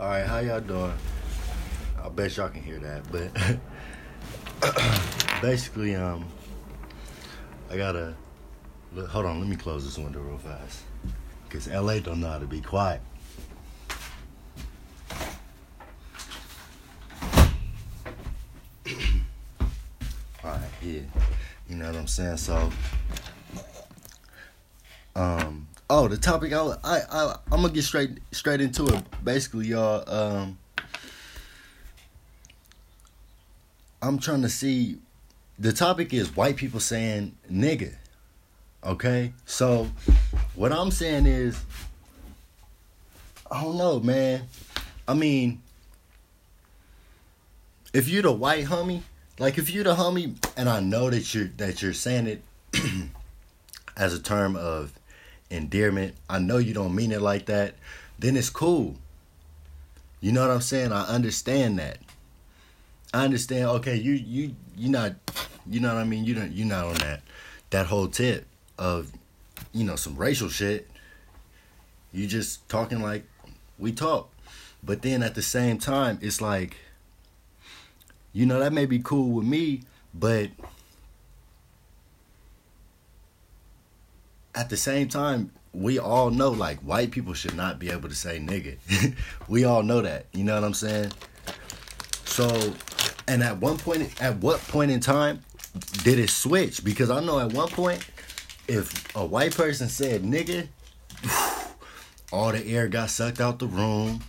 All right, how y'all doing? I bet y'all can hear that, but basically, um, I gotta look, hold on. Let me close this window real fast, cause LA don't know how to be quiet. All right, yeah, you know what I'm saying. So, um, oh, the topic I I, I I'm gonna get straight straight into it. Basically, y'all, um, I'm trying to see. The topic is white people saying nigga. Okay, so what I'm saying is, I don't know, man. I mean, if you're the white homie, like if you're the homie, and I know that you're that you're saying it as a term of endearment. I know you don't mean it like that. Then it's cool. You know what I'm saying? I understand that. I understand. Okay, you you you not you know what I mean. You don't You're not on that that whole tip of you know some racial shit. You just talking like we talk, but then at the same time, it's like you know that may be cool with me, but at the same time, we all know like white people should not be able to say nigga. we all know that. You know what I'm saying? So, and at one point, at what point in time did it switch? Because I know at one point, if a white person said nigga, all the air got sucked out the room.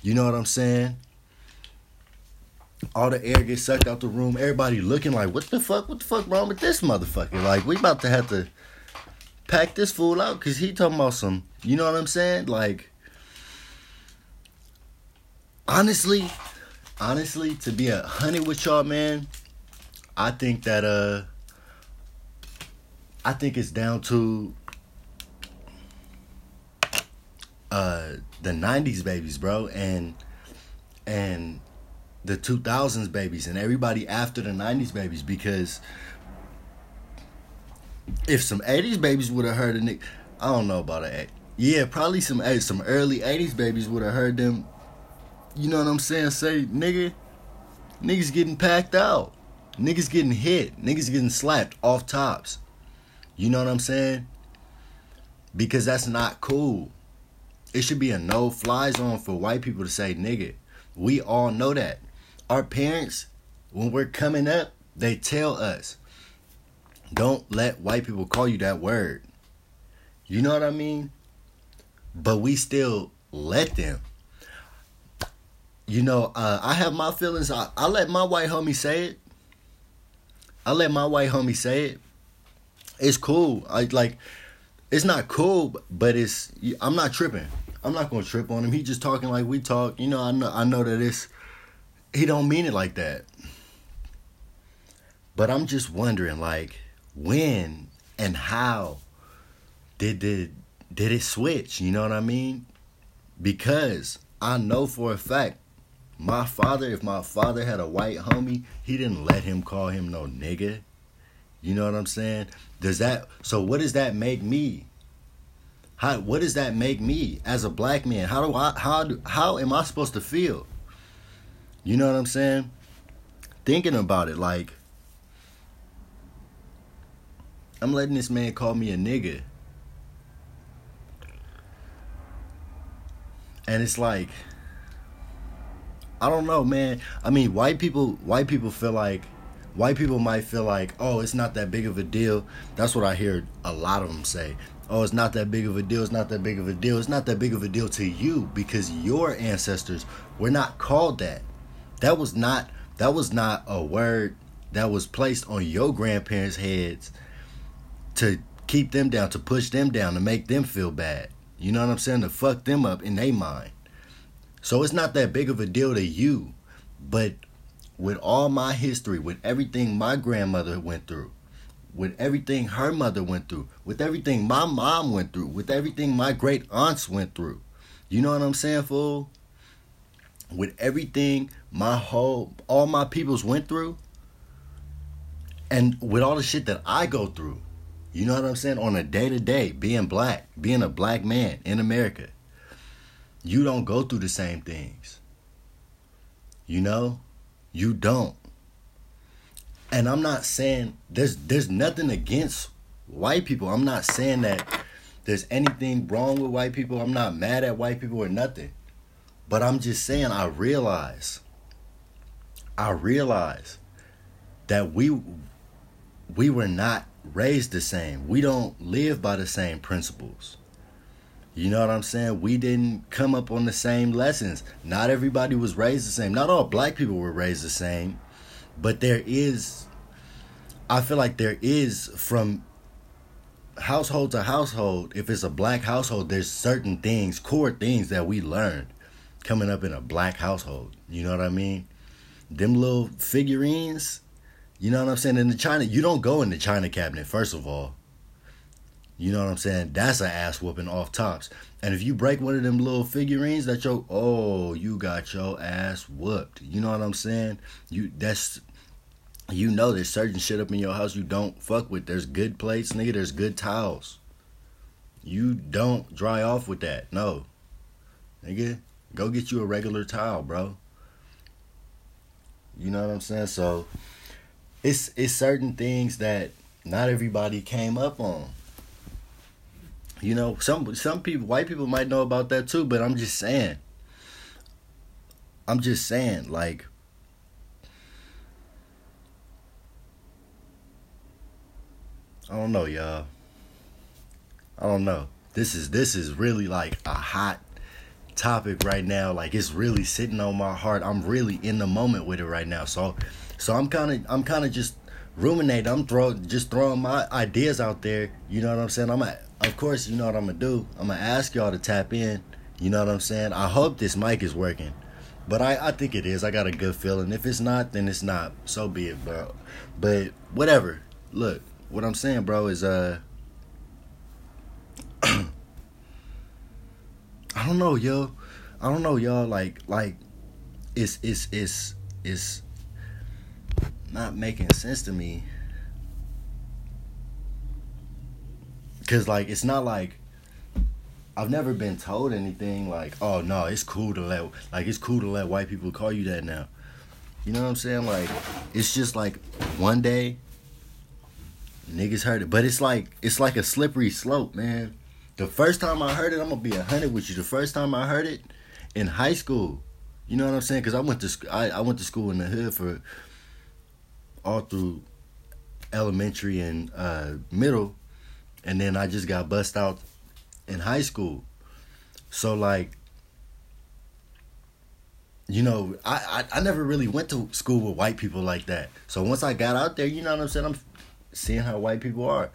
You know what I'm saying? All the air gets sucked out the room. Everybody looking like, what the fuck? What the fuck wrong with this motherfucker? Like, we about to have to pack this fool out because he talking about some, you know what I'm saying? Like, honestly, honestly, to be a honey with y'all, man, I think that uh, I think it's down to uh the '90s babies, bro, and and the 2000s babies, and everybody after the '90s babies because if some '80s babies would have heard a nigga, I don't know about that. Yeah, probably some some early '80s babies would have heard them. You know what I'm saying? Say nigga, niggas getting packed out, niggas getting hit, niggas getting slapped off tops. You know what I'm saying? Because that's not cool. It should be a no fly zone for white people to say nigga. We all know that. Our parents, when we're coming up, they tell us don't let white people call you that word. You know what I mean? But we still let them. You know, uh, I have my feelings. I, I let my white homie say it. I let my white homie say it. It's cool. I like. It's not cool, but it's. I'm not tripping. I'm not gonna trip on him. He just talking like we talk. You know, I know. I know that it's. He don't mean it like that. But I'm just wondering, like, when and how did the did it switch? You know what I mean? Because I know for a fact, my father, if my father had a white homie, he didn't let him call him no nigga. You know what I'm saying? Does that so what does that make me? How what does that make me as a black man? How do I how do how am I supposed to feel? You know what I'm saying? Thinking about it like I'm letting this man call me a nigga. And it's like I don't know, man. I mean, white people white people feel like white people might feel like, "Oh, it's not that big of a deal." That's what I hear a lot of them say. "Oh, it's not that big of a deal. It's not that big of a deal. It's not that big of a deal to you because your ancestors were not called that. That was not that was not a word that was placed on your grandparents' heads to keep them down, to push them down, to make them feel bad. You know what I'm saying? To fuck them up in their mind. So it's not that big of a deal to you. But with all my history, with everything my grandmother went through, with everything her mother went through, with everything my mom went through, with everything my great aunts went through. You know what I'm saying, fool? With everything my whole all my peoples went through, and with all the shit that I go through, you know what I'm saying? On a day to day, being black, being a black man in America. you don't go through the same things. You know? You don't. And I'm not saying there's there's nothing against white people. I'm not saying that there's anything wrong with white people. I'm not mad at white people or nothing. But I'm just saying I realize I realize that we we were not raised the same. We don't live by the same principles. You know what I'm saying? We didn't come up on the same lessons. Not everybody was raised the same. Not all black people were raised the same. But there is, I feel like there is from household to household, if it's a black household, there's certain things, core things that we learned coming up in a black household. You know what I mean? Them little figurines, you know what I'm saying? In the China, you don't go in the China cabinet, first of all. You know what I'm saying? That's an ass whooping off tops. And if you break one of them little figurines, that your oh, you got your ass whooped. You know what I'm saying? You that's you know there's certain shit up in your house you don't fuck with. There's good plates, nigga. There's good towels. You don't dry off with that. No. Nigga, go get you a regular towel, bro. You know what I'm saying? So it's it's certain things that not everybody came up on. You know, some some people, white people might know about that too, but I'm just saying. I'm just saying, like. I don't know, y'all. I don't know. This is this is really like a hot topic right now. Like it's really sitting on my heart. I'm really in the moment with it right now. So, so I'm kind of I'm kind of just ruminating. I'm throw just throwing my ideas out there. You know what I'm saying? I'm at of course, you know what I'm gonna do. I'm gonna ask y'all to tap in. You know what I'm saying? I hope this mic is working, but I I think it is. I got a good feeling. If it's not, then it's not. So be it, bro. But whatever. Look, what I'm saying, bro, is uh. I don't know, yo. I don't know, y'all. Like, like, it's it's it's it's not making sense to me Cause like it's not like I've never been told anything like, oh no, it's cool to let like it's cool to let white people call you that now. You know what I'm saying? Like it's just like one day niggas heard it. But it's like it's like a slippery slope, man. The first time I heard it, I'm gonna be a hundred with you. The first time I heard it in high school, you know what I'm saying? Because I went to I, I went to school in the hood for all through elementary and uh, middle, and then I just got bust out in high school. So like you know, I, I, I never really went to school with white people like that. So once I got out there, you know what I'm saying, I'm seeing how white people are.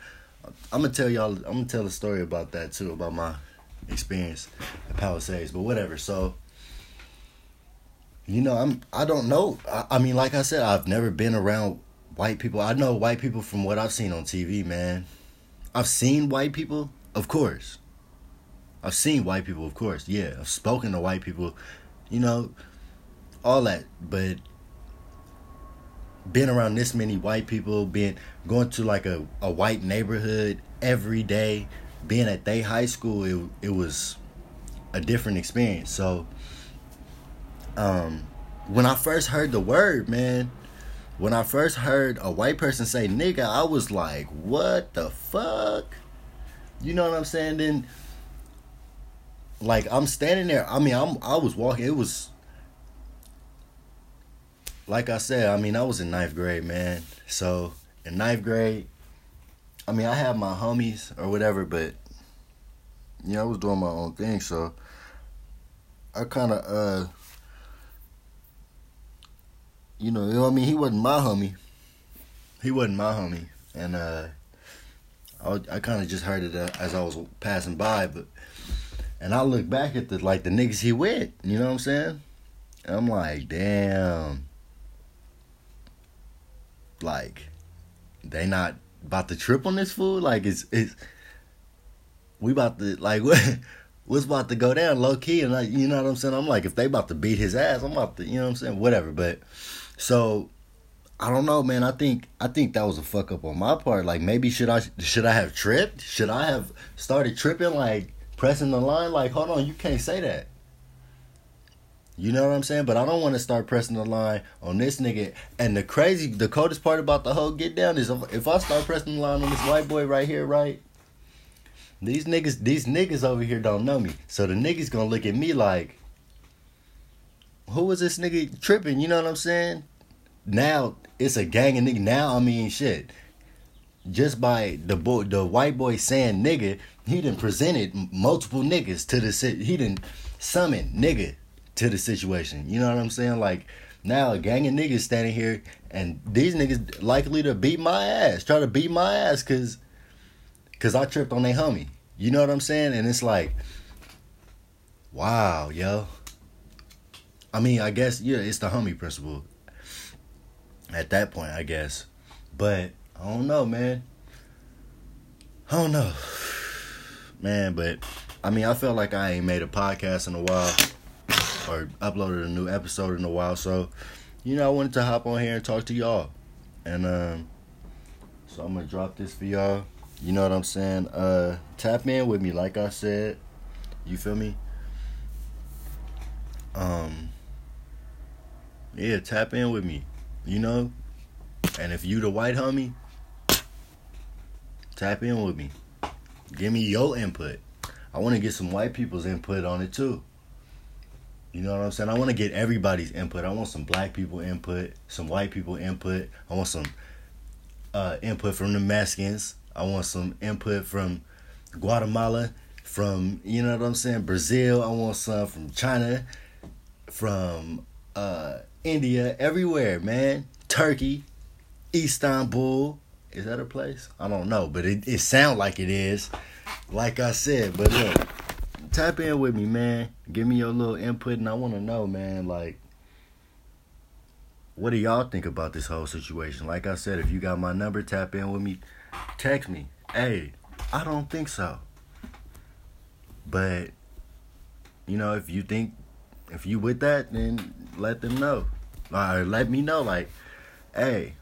I'm gonna tell y'all. I'm gonna tell a story about that too, about my experience at Palisades. But whatever. So, you know, I'm. I don't know. I, I mean, like I said, I've never been around white people. I know white people from what I've seen on TV, man. I've seen white people, of course. I've seen white people, of course. Yeah, I've spoken to white people, you know, all that. But being around this many white people, being going to like a, a white neighborhood every day, being at their high school, it it was a different experience. So um when I first heard the word, man, when I first heard a white person say nigga, I was like, what the fuck? You know what I'm saying? Then like I'm standing there. I mean, I'm I was walking. It was like I said. I mean, I was in ninth grade, man. So in ninth grade, I mean, I have my homies or whatever, but yeah, I was doing my own thing. So I kind of uh you know, you know what I mean? He wasn't my homie. He wasn't my homie, and uh, I, I kind of just heard it uh, as I was passing by, but and I look back at the like the niggas he with, you know what I'm saying? And I'm like, damn, like they not about to trip on this fool. Like it's it's we about to like what what's about to go down low key, and like you know what I'm saying? I'm like, if they about to beat his ass, I'm about to, you know what I'm saying? Whatever, but. So I don't know, man. I think I think that was a fuck up on my part. Like maybe should I should I have tripped? Should I have started tripping like pressing the line like hold on, you can't say that. You know what I'm saying? But I don't want to start pressing the line on this nigga. And the crazy, the coldest part about the whole get down is if, I start pressing the line on this white boy right here, right? These niggas, these niggas over here don't know me. So the niggas gonna look at me like, who was this nigga tripping? You know what I'm saying? Now it's a gang of niggas. Now I mean shit. Just by the boy, the white boy saying nigga, he done presented multiple niggas to the sit. He done summon nigga to the situation. You know what I'm saying? Like now a gang of niggas standing here and these niggas likely to beat my ass, try to beat my ass cause cause I tripped on their homie. You know what I'm saying? And it's like, wow, yo. I mean, I guess yeah, it's the homie principle. At that point, I guess. But I don't know, man. I don't know. Man, but I mean, I felt like I ain't made a podcast in a while or uploaded a new episode in a while. So, you know, I wanted to hop on here and talk to y'all. And um so I'm gonna drop this for y'all. You know what I'm saying? Uh tap in with me, like I said. You feel me? Um Yeah, tap in with me. You know? And if you the white homie, tap in with me. Give me your input. I want to get some white people's input on it too. You know what I'm saying? I want to get everybody's input. I want some black people input, some white people input. I want some uh, input from the Mexicans. I want some input from Guatemala, from you know what I'm saying, Brazil. I want some from China, from uh, India, everywhere, man. Turkey, Istanbul. Is that a place? I don't know, but it it sounds like it is. Like I said, but look tap in with me, man. Give me your little input, and I want to know, man, like, what do y'all think about this whole situation? Like I said, if you got my number, tap in with me, text me. Hey, I don't think so. But, you know, if you think, if you with that, then let them know. Or let me know, like, hey,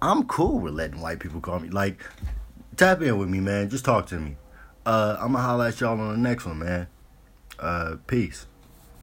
I'm cool with letting white people call me. Like, tap in with me, man. Just talk to me. Uh, I'm gonna holler at y'all on the next one, man. Uh, peace.